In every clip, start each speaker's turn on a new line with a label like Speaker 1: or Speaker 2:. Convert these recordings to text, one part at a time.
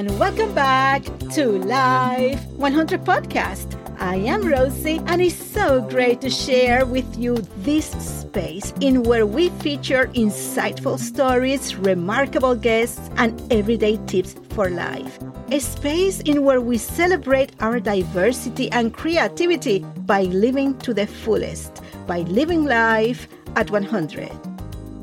Speaker 1: and welcome back to Life 100 Podcast. I am Rosie, and it's so great to share with you this space in where we feature insightful stories, remarkable guests, and everyday tips for life. A space in where we celebrate our diversity and creativity by living to the fullest, by living life at 100.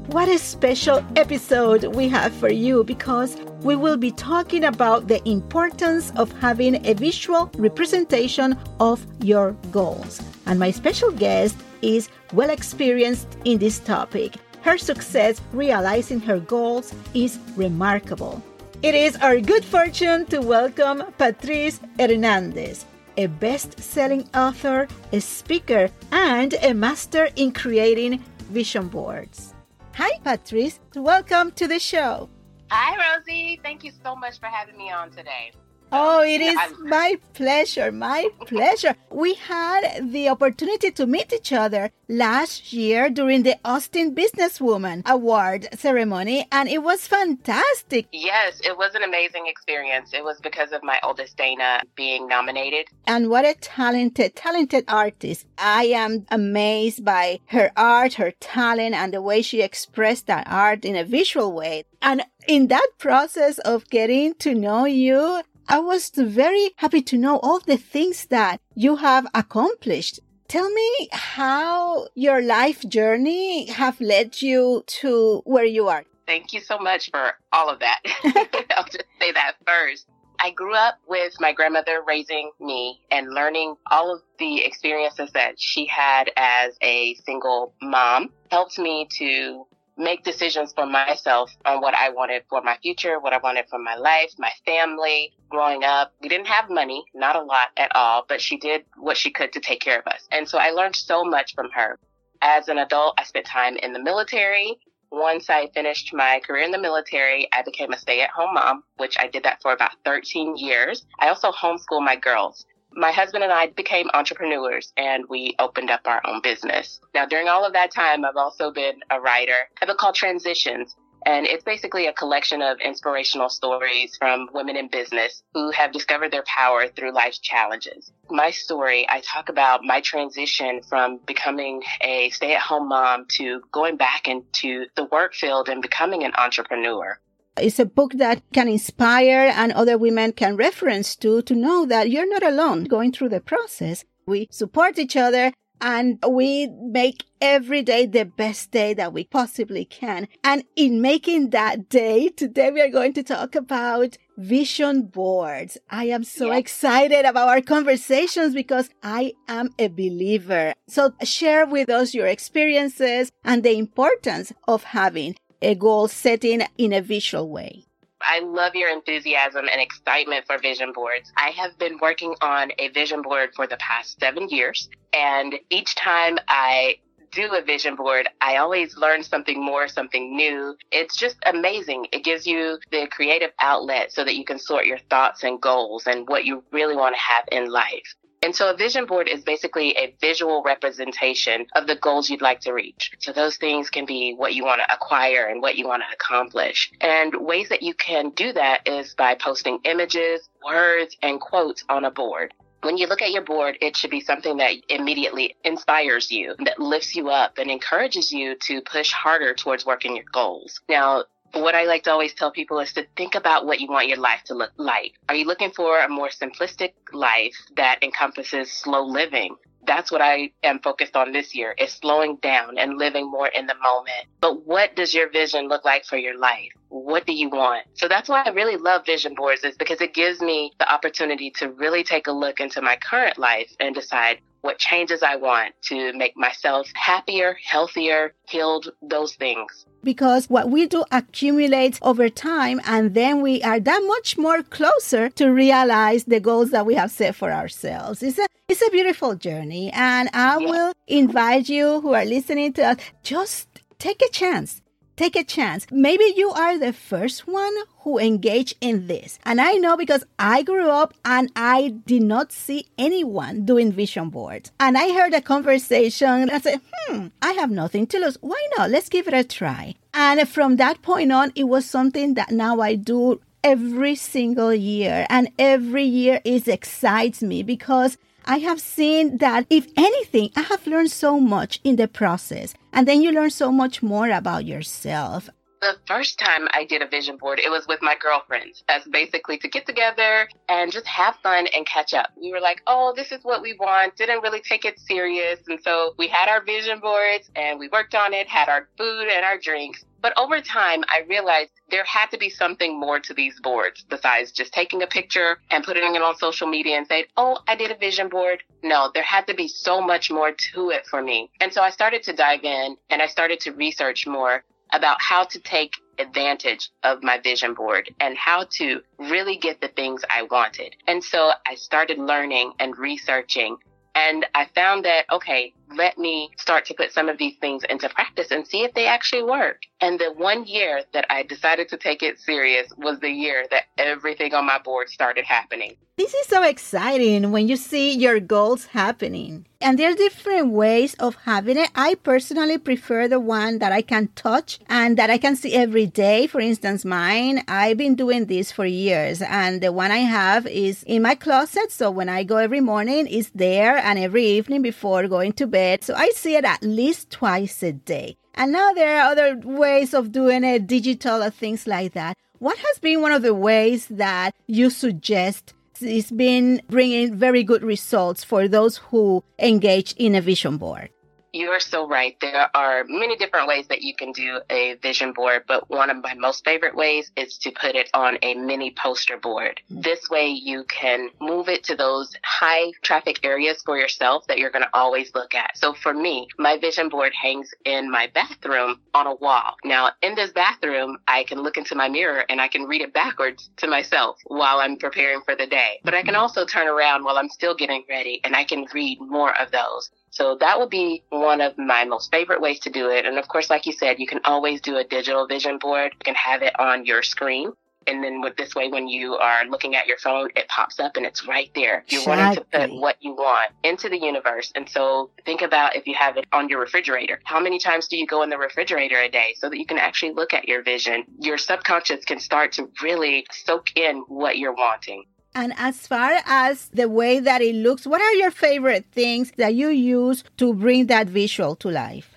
Speaker 1: What a special episode we have for you because we will be talking about the importance of having a visual representation of your goals. And my special guest is well experienced in this topic. Her success realizing her goals is remarkable. It is our good fortune to welcome Patrice Hernandez, a best selling author, a speaker, and a master in creating vision boards. Hi, Patrice. Welcome to the show.
Speaker 2: Hi, Rosie. Thank you so much for having me on today.
Speaker 1: Oh, it is my pleasure, my pleasure. We had the opportunity to meet each other last year during the Austin Businesswoman Award ceremony, and it was fantastic.
Speaker 2: Yes, it was an amazing experience. It was because of my oldest Dana being nominated.
Speaker 1: And what a talented, talented artist. I am amazed by her art, her talent, and the way she expressed that art in a visual way. And in that process of getting to know you, I was very happy to know all the things that you have accomplished. Tell me how your life journey have led you to where you are.
Speaker 2: Thank you so much for all of that. I'll just say that first. I grew up with my grandmother raising me and learning all of the experiences that she had as a single mom helped me to make decisions for myself on what I wanted for my future, what I wanted for my life, my family. Growing up, we didn't have money, not a lot at all, but she did what she could to take care of us. And so I learned so much from her. As an adult, I spent time in the military. Once I finished my career in the military, I became a stay at home mom, which I did that for about 13 years. I also homeschool my girls my husband and I became entrepreneurs and we opened up our own business. Now, during all of that time, I've also been a writer. I have a called Transitions. And it's basically a collection of inspirational stories from women in business who have discovered their power through life's challenges. My story, I talk about my transition from becoming a stay at home mom to going back into the work field and becoming an entrepreneur.
Speaker 1: It's a book that can inspire and other women can reference to to know that you're not alone going through the process. We support each other and we make every day the best day that we possibly can. And in making that day, today we are going to talk about vision boards. I am so excited about our conversations because I am a believer. So share with us your experiences and the importance of having a goal setting in a visual way.
Speaker 2: I love your enthusiasm and excitement for vision boards. I have been working on a vision board for the past seven years. And each time I do a vision board, I always learn something more, something new. It's just amazing. It gives you the creative outlet so that you can sort your thoughts and goals and what you really want to have in life. And so a vision board is basically a visual representation of the goals you'd like to reach. So those things can be what you want to acquire and what you want to accomplish. And ways that you can do that is by posting images, words, and quotes on a board when you look at your board, it should be something that immediately inspires you, that lifts you up and encourages you to push harder towards working your goals. Now, what I like to always tell people is to think about what you want your life to look like. Are you looking for a more simplistic life that encompasses slow living? That's what I am focused on this year is slowing down and living more in the moment. But what does your vision look like for your life? What do you want? So that's why I really love vision boards is because it gives me the opportunity to really take a look into my current life and decide what changes I want to make myself happier, healthier, healed, those things.
Speaker 1: Because what we do accumulates over time, and then we are that much more closer to realize the goals that we have set for ourselves. It's a, it's a beautiful journey, and I yeah. will invite you who are listening to us just take a chance Take a chance. Maybe you are the first one who engaged in this. And I know because I grew up and I did not see anyone doing vision boards. And I heard a conversation and I said, hmm, I have nothing to lose. Why not? Let's give it a try. And from that point on, it was something that now I do every single year and every year it excites me because I have seen that if anything, I have learned so much in the process. And then you learn so much more about yourself.
Speaker 2: The first time I did a vision board, it was with my girlfriends That's basically to get together and just have fun and catch up. We were like, oh, this is what we want. Didn't really take it serious. And so we had our vision boards and we worked on it, had our food and our drinks. But over time, I realized there had to be something more to these boards besides just taking a picture and putting it on social media and saying, Oh, I did a vision board. No, there had to be so much more to it for me. And so I started to dive in and I started to research more about how to take advantage of my vision board and how to really get the things I wanted. And so I started learning and researching and I found that, okay, let me start to put some of these things into practice and see if they actually work. And the one year that I decided to take it serious was the year that everything on my board started happening.
Speaker 1: This is so exciting when you see your goals happening. And there are different ways of having it. I personally prefer the one that I can touch and that I can see every day. For instance, mine, I've been doing this for years. And the one I have is in my closet. So when I go every morning, it's there and every evening before going to bed. So I see it at least twice a day. And now there are other ways of doing it, digital or things like that. What has been one of the ways that you suggest it's been bringing very good results for those who engage in a vision board.
Speaker 2: You are so right. There are many different ways that you can do a vision board, but one of my most favorite ways is to put it on a mini poster board. This way you can move it to those high traffic areas for yourself that you're going to always look at. So for me, my vision board hangs in my bathroom on a wall. Now, in this bathroom, I can look into my mirror and I can read it backwards to myself while I'm preparing for the day. But I can also turn around while I'm still getting ready and I can read more of those. So that would be one of my most favorite ways to do it. And of course, like you said, you can always do a digital vision board. You can have it on your screen. And then with this way, when you are looking at your phone, it pops up and it's right there. You're exactly. wanting to put what you want into the universe. And so think about if you have it on your refrigerator. How many times do you go in the refrigerator a day so that you can actually look at your vision? Your subconscious can start to really soak in what you're wanting.
Speaker 1: And as far as the way that it looks, what are your favorite things that you use to bring that visual to life?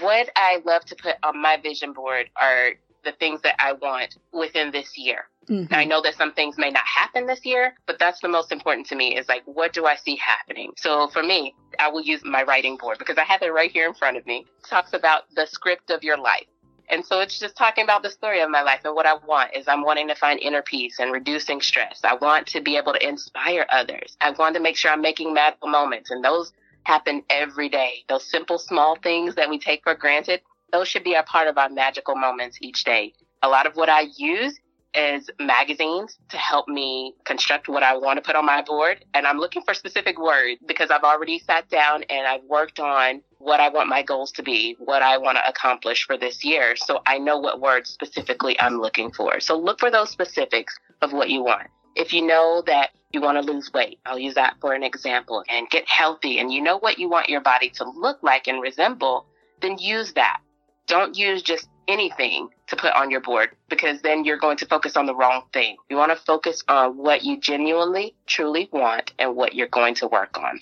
Speaker 2: What I love to put on my vision board are the things that I want within this year. Mm-hmm. I know that some things may not happen this year, but that's the most important to me is like, what do I see happening? So for me, I will use my writing board because I have it right here in front of me. It talks about the script of your life. And so it's just talking about the story of my life. And what I want is I'm wanting to find inner peace and reducing stress. I want to be able to inspire others. I want to make sure I'm making magical moments. And those happen every day. Those simple, small things that we take for granted, those should be a part of our magical moments each day. A lot of what I use is magazines to help me construct what I want to put on my board. And I'm looking for specific words because I've already sat down and I've worked on what I want my goals to be, what I want to accomplish for this year. So I know what words specifically I'm looking for. So look for those specifics of what you want. If you know that you want to lose weight, I'll use that for an example and get healthy and you know what you want your body to look like and resemble, then use that. Don't use just anything to put on your board because then you're going to focus on the wrong thing. You want to focus on what you genuinely, truly want and what you're going to work on.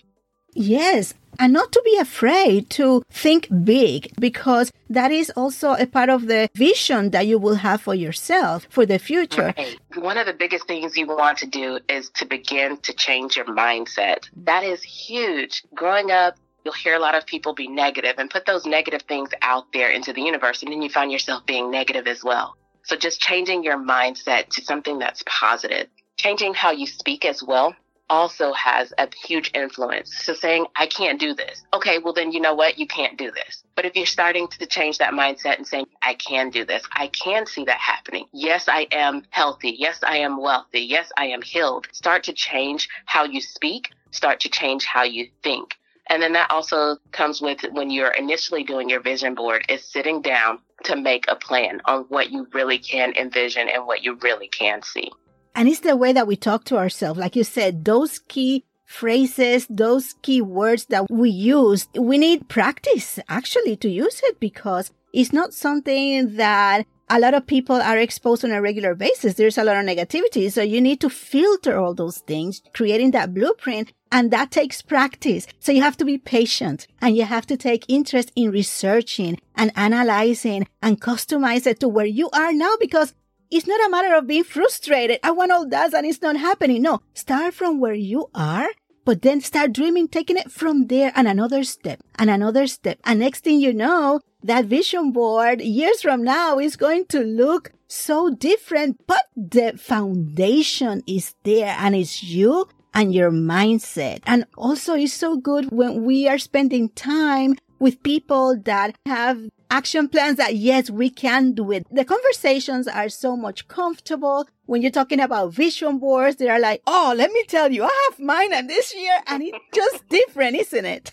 Speaker 1: Yes, and not to be afraid to think big because that is also a part of the vision that you will have for yourself for the future.
Speaker 2: Right. One of the biggest things you want to do is to begin to change your mindset. That is huge. Growing up, you'll hear a lot of people be negative and put those negative things out there into the universe, and then you find yourself being negative as well. So just changing your mindset to something that's positive, changing how you speak as well also has a huge influence. So saying, I can't do this. Okay, well then you know what? You can't do this. But if you're starting to change that mindset and saying, I can do this, I can see that happening. Yes, I am healthy. Yes, I am wealthy. Yes, I am healed. Start to change how you speak. Start to change how you think. And then that also comes with when you're initially doing your vision board is sitting down to make a plan on what you really can envision and what you really can see.
Speaker 1: And it's the way that we talk to ourselves. Like you said, those key phrases, those key words that we use, we need practice actually to use it because it's not something that a lot of people are exposed on a regular basis. There's a lot of negativity. So you need to filter all those things, creating that blueprint. And that takes practice. So you have to be patient and you have to take interest in researching and analyzing and customize it to where you are now because it's not a matter of being frustrated. I want all that and it's not happening. No, start from where you are but then start dreaming, taking it from there and another step and another step. And next thing you know, that vision board years from now is going to look so different, but the foundation is there and it's you and your mindset. And also it's so good when we are spending time with people that have action plans that yes, we can do it. The conversations are so much comfortable. When you're talking about vision boards, they are like, Oh, let me tell you, I have mine and this year and it's just different, isn't it?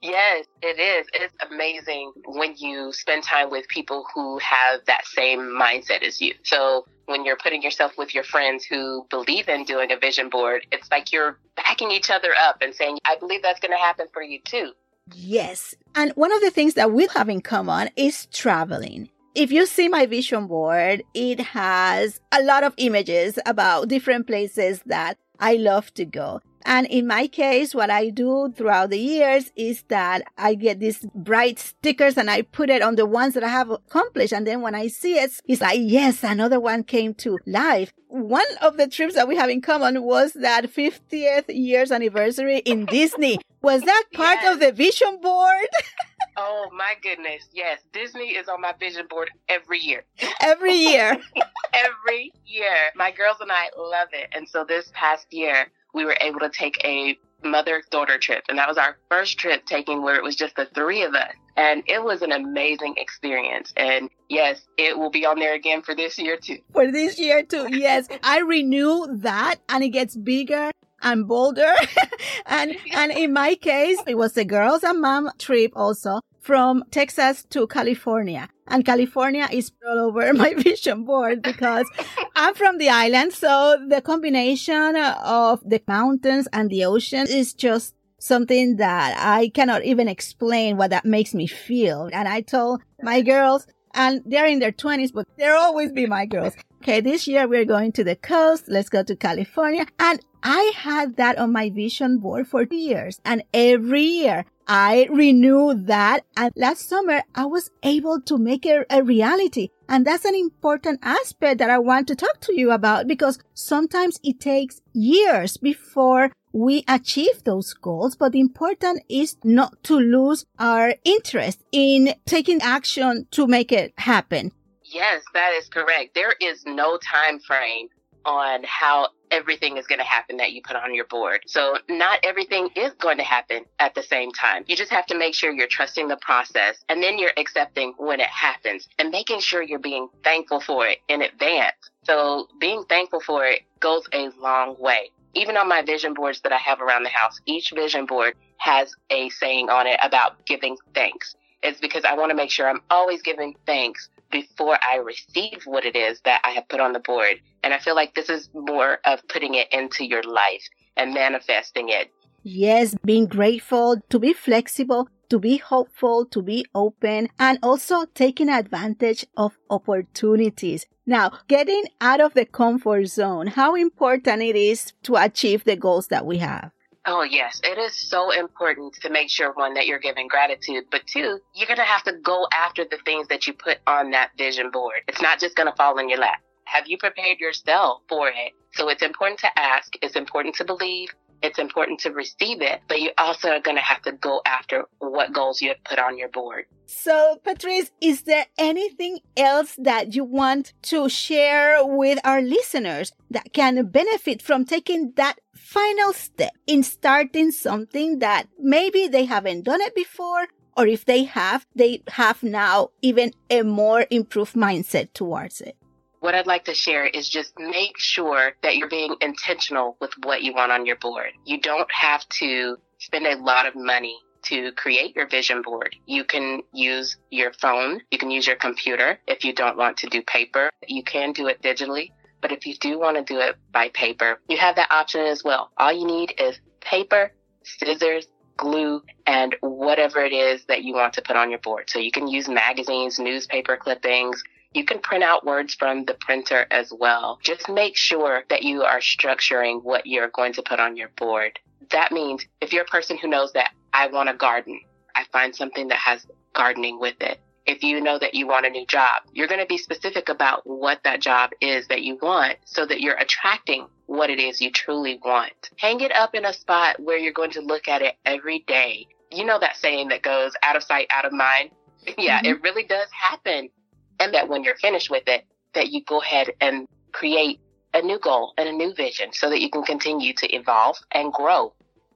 Speaker 2: Yes, it is. It's amazing when you spend time with people who have that same mindset as you. So when you're putting yourself with your friends who believe in doing a vision board, it's like you're backing each other up and saying, I believe that's going to happen for you too.
Speaker 1: Yes. And one of the things that we have in common is traveling. If you see my vision board, it has a lot of images about different places that I love to go. And in my case, what I do throughout the years is that I get these bright stickers and I put it on the ones that I have accomplished. And then when I see it, it's like, yes, another one came to life. One of the trips that we have in common was that 50th years anniversary in Disney. Was that part yes. of the vision board?
Speaker 2: oh my goodness. Yes. Disney is on my vision board every year.
Speaker 1: Every year.
Speaker 2: every year. My girls and I love it. And so this past year, we were able to take a mother daughter trip. And that was our first trip taking where it was just the three of us. And it was an amazing experience. And yes, it will be on there again for this year too.
Speaker 1: For this year too. Yes. I renew that and it gets bigger and bolder. and, and in my case, it was a girls and mom trip also from Texas to California. And California is all over my vision board because I'm from the island. So the combination of the mountains and the ocean is just something that I cannot even explain what that makes me feel. And I told my girls, and they're in their 20s, but they'll always be my girls. Okay, this year we're going to the coast. Let's go to California. And I had that on my vision board for years. And every year I renew that. And last summer, I was able to make it a reality. And that's an important aspect that I want to talk to you about because sometimes it takes years before we achieve those goals. But the important is not to lose our interest in taking action to make it happen.
Speaker 2: Yes, that is correct. There is no time frame on how everything is going to happen that you put on your board. So not everything is going to happen at the same time. You just have to make sure you're trusting the process and then you're accepting when it happens and making sure you're being thankful for it in advance. So being thankful for it goes a long way. Even on my vision boards that I have around the house, each vision board has a saying on it about giving thanks. It's because I want to make sure I'm always giving thanks before I receive what it is that I have put on the board. And I feel like this is more of putting it into your life and manifesting it.
Speaker 1: Yes, being grateful, to be flexible, to be hopeful, to be open, and also taking advantage of opportunities. Now, getting out of the comfort zone, how important it is to achieve the goals that we have.
Speaker 2: Oh, yes. It is so important to make sure, one, that you're giving gratitude, but two, you're going to have to go after the things that you put on that vision board. It's not just going to fall in your lap. Have you prepared yourself for it? So it's important to ask. It's important to believe. It's important to receive it, but you also are going to have to go after what goals you have put on your board.
Speaker 1: So, Patrice, is there anything else that you want to share with our listeners that can benefit from taking that final step in starting something that maybe they haven't done it before? Or if they have, they have now even a more improved mindset towards it
Speaker 2: what I'd like to share is just make sure that you're being intentional with what you want on your board. You don't have to spend a lot of money to create your vision board. You can use your phone. You can use your computer if you don't want to do paper. You can do it digitally. But if you do want to do it by paper, you have that option as well. All you need is paper, scissors, glue, and whatever it is that you want to put on your board. So you can use magazines, newspaper clippings, You can print out words from the printer as well. Just make sure that you are structuring what you're going to put on your board. That means if you're a person who knows that I want a garden, I find something that has gardening with it. If you know that you want a new job, you're going to be specific about what that job is that you want so that you're attracting what it is you truly want. Hang it up in a spot where you're going to look at it every day. You know that saying that goes out of sight, out of mind? Yeah, mm-hmm. it really does happen. And that when you're finished with it, that you go ahead and create a new goal and a new vision so that you can continue to evolve and grow.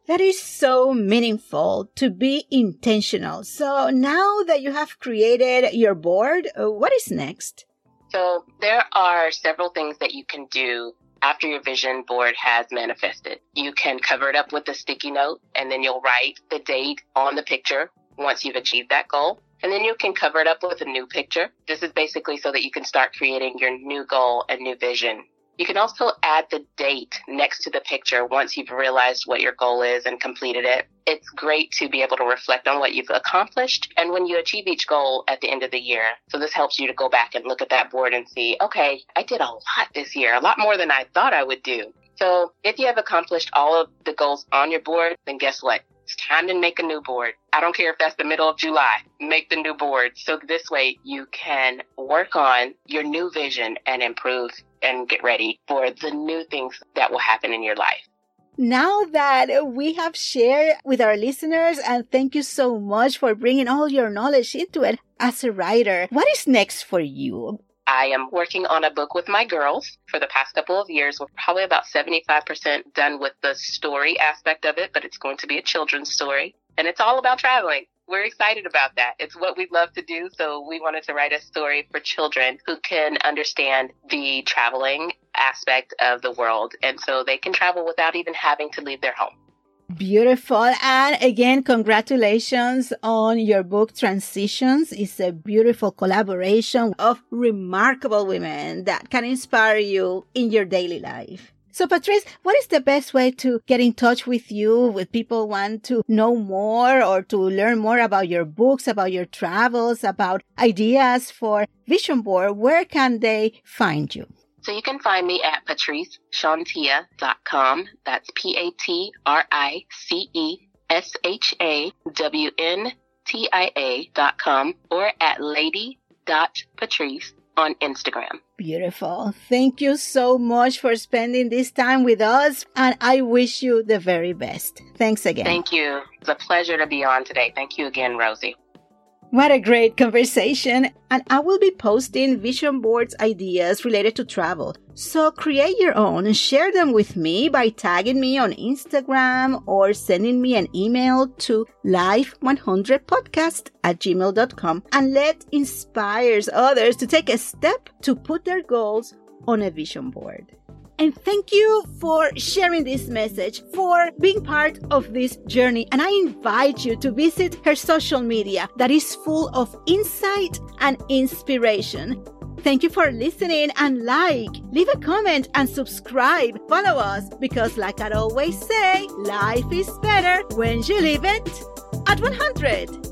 Speaker 1: That is so meaningful to be intentional. So now that you have created your board, uh, what is next?
Speaker 2: So there are several things that you can do after your vision board has manifested. You can cover it up with a sticky note and then you'll write the date on the picture once you've achieved that goal. And then you can cover it up with a new picture. This is basically so that you can start creating your new goal and new vision you can also add the date next to the picture once you've realized what your goal is and completed it. It's great to be able to reflect on what you've accomplished and when you achieve each goal at the end of the year. So this helps you to go back and look at that board and see, okay, I did a lot this year, a lot more than I thought I would do. So if you have accomplished all of the goals on your board, then guess what? It's time to make a new board. I don't care if that's the middle of July. Make the new board. So this way you can work on your new vision and improve and get ready for the new things that will happen in your life.
Speaker 1: Now that we have shared with our listeners, and thank you so much for bringing all your knowledge into it as a writer, what is next for you?
Speaker 2: I am working on a book with my girls for the past couple of years. We're probably about 75% done with the story aspect of it, but it's going to be a children's story. And it's all about traveling we're excited about that. It's what we love to do. So we wanted to write a story for children who can understand the traveling aspect of the world. And so they can travel without even having to leave their home.
Speaker 1: Beautiful. And again, congratulations on your book, Transitions. It's a beautiful collaboration of remarkable women that can inspire you in your daily life. So, Patrice, what is the best way to get in touch with you with people want to know more or to learn more about your books, about your travels, about ideas for Vision Board? Where can they find you?
Speaker 2: So you can find me at patriceshawntia.com. That's P-A-T-R-I-C-E-S-H-A-W-N-T-I-A dot com or at lady.patrice on Instagram.
Speaker 1: Beautiful. Thank you so much for spending this time with us, and I wish you the very best. Thanks again.
Speaker 2: Thank you. It's a pleasure to be on today. Thank you again, Rosie.
Speaker 1: What a great conversation. And I will be posting vision boards ideas related to travel. So create your own and share them with me by tagging me on Instagram or sending me an email to life100podcast at gmail.com and let inspires others to take a step to put their goals on a vision board. And thank you for sharing this message, for being part of this journey. And I invite you to visit her social media that is full of insight and inspiration. Thank you for listening and like, leave a comment and subscribe. Follow us because, like I always say, life is better when you live it at 100.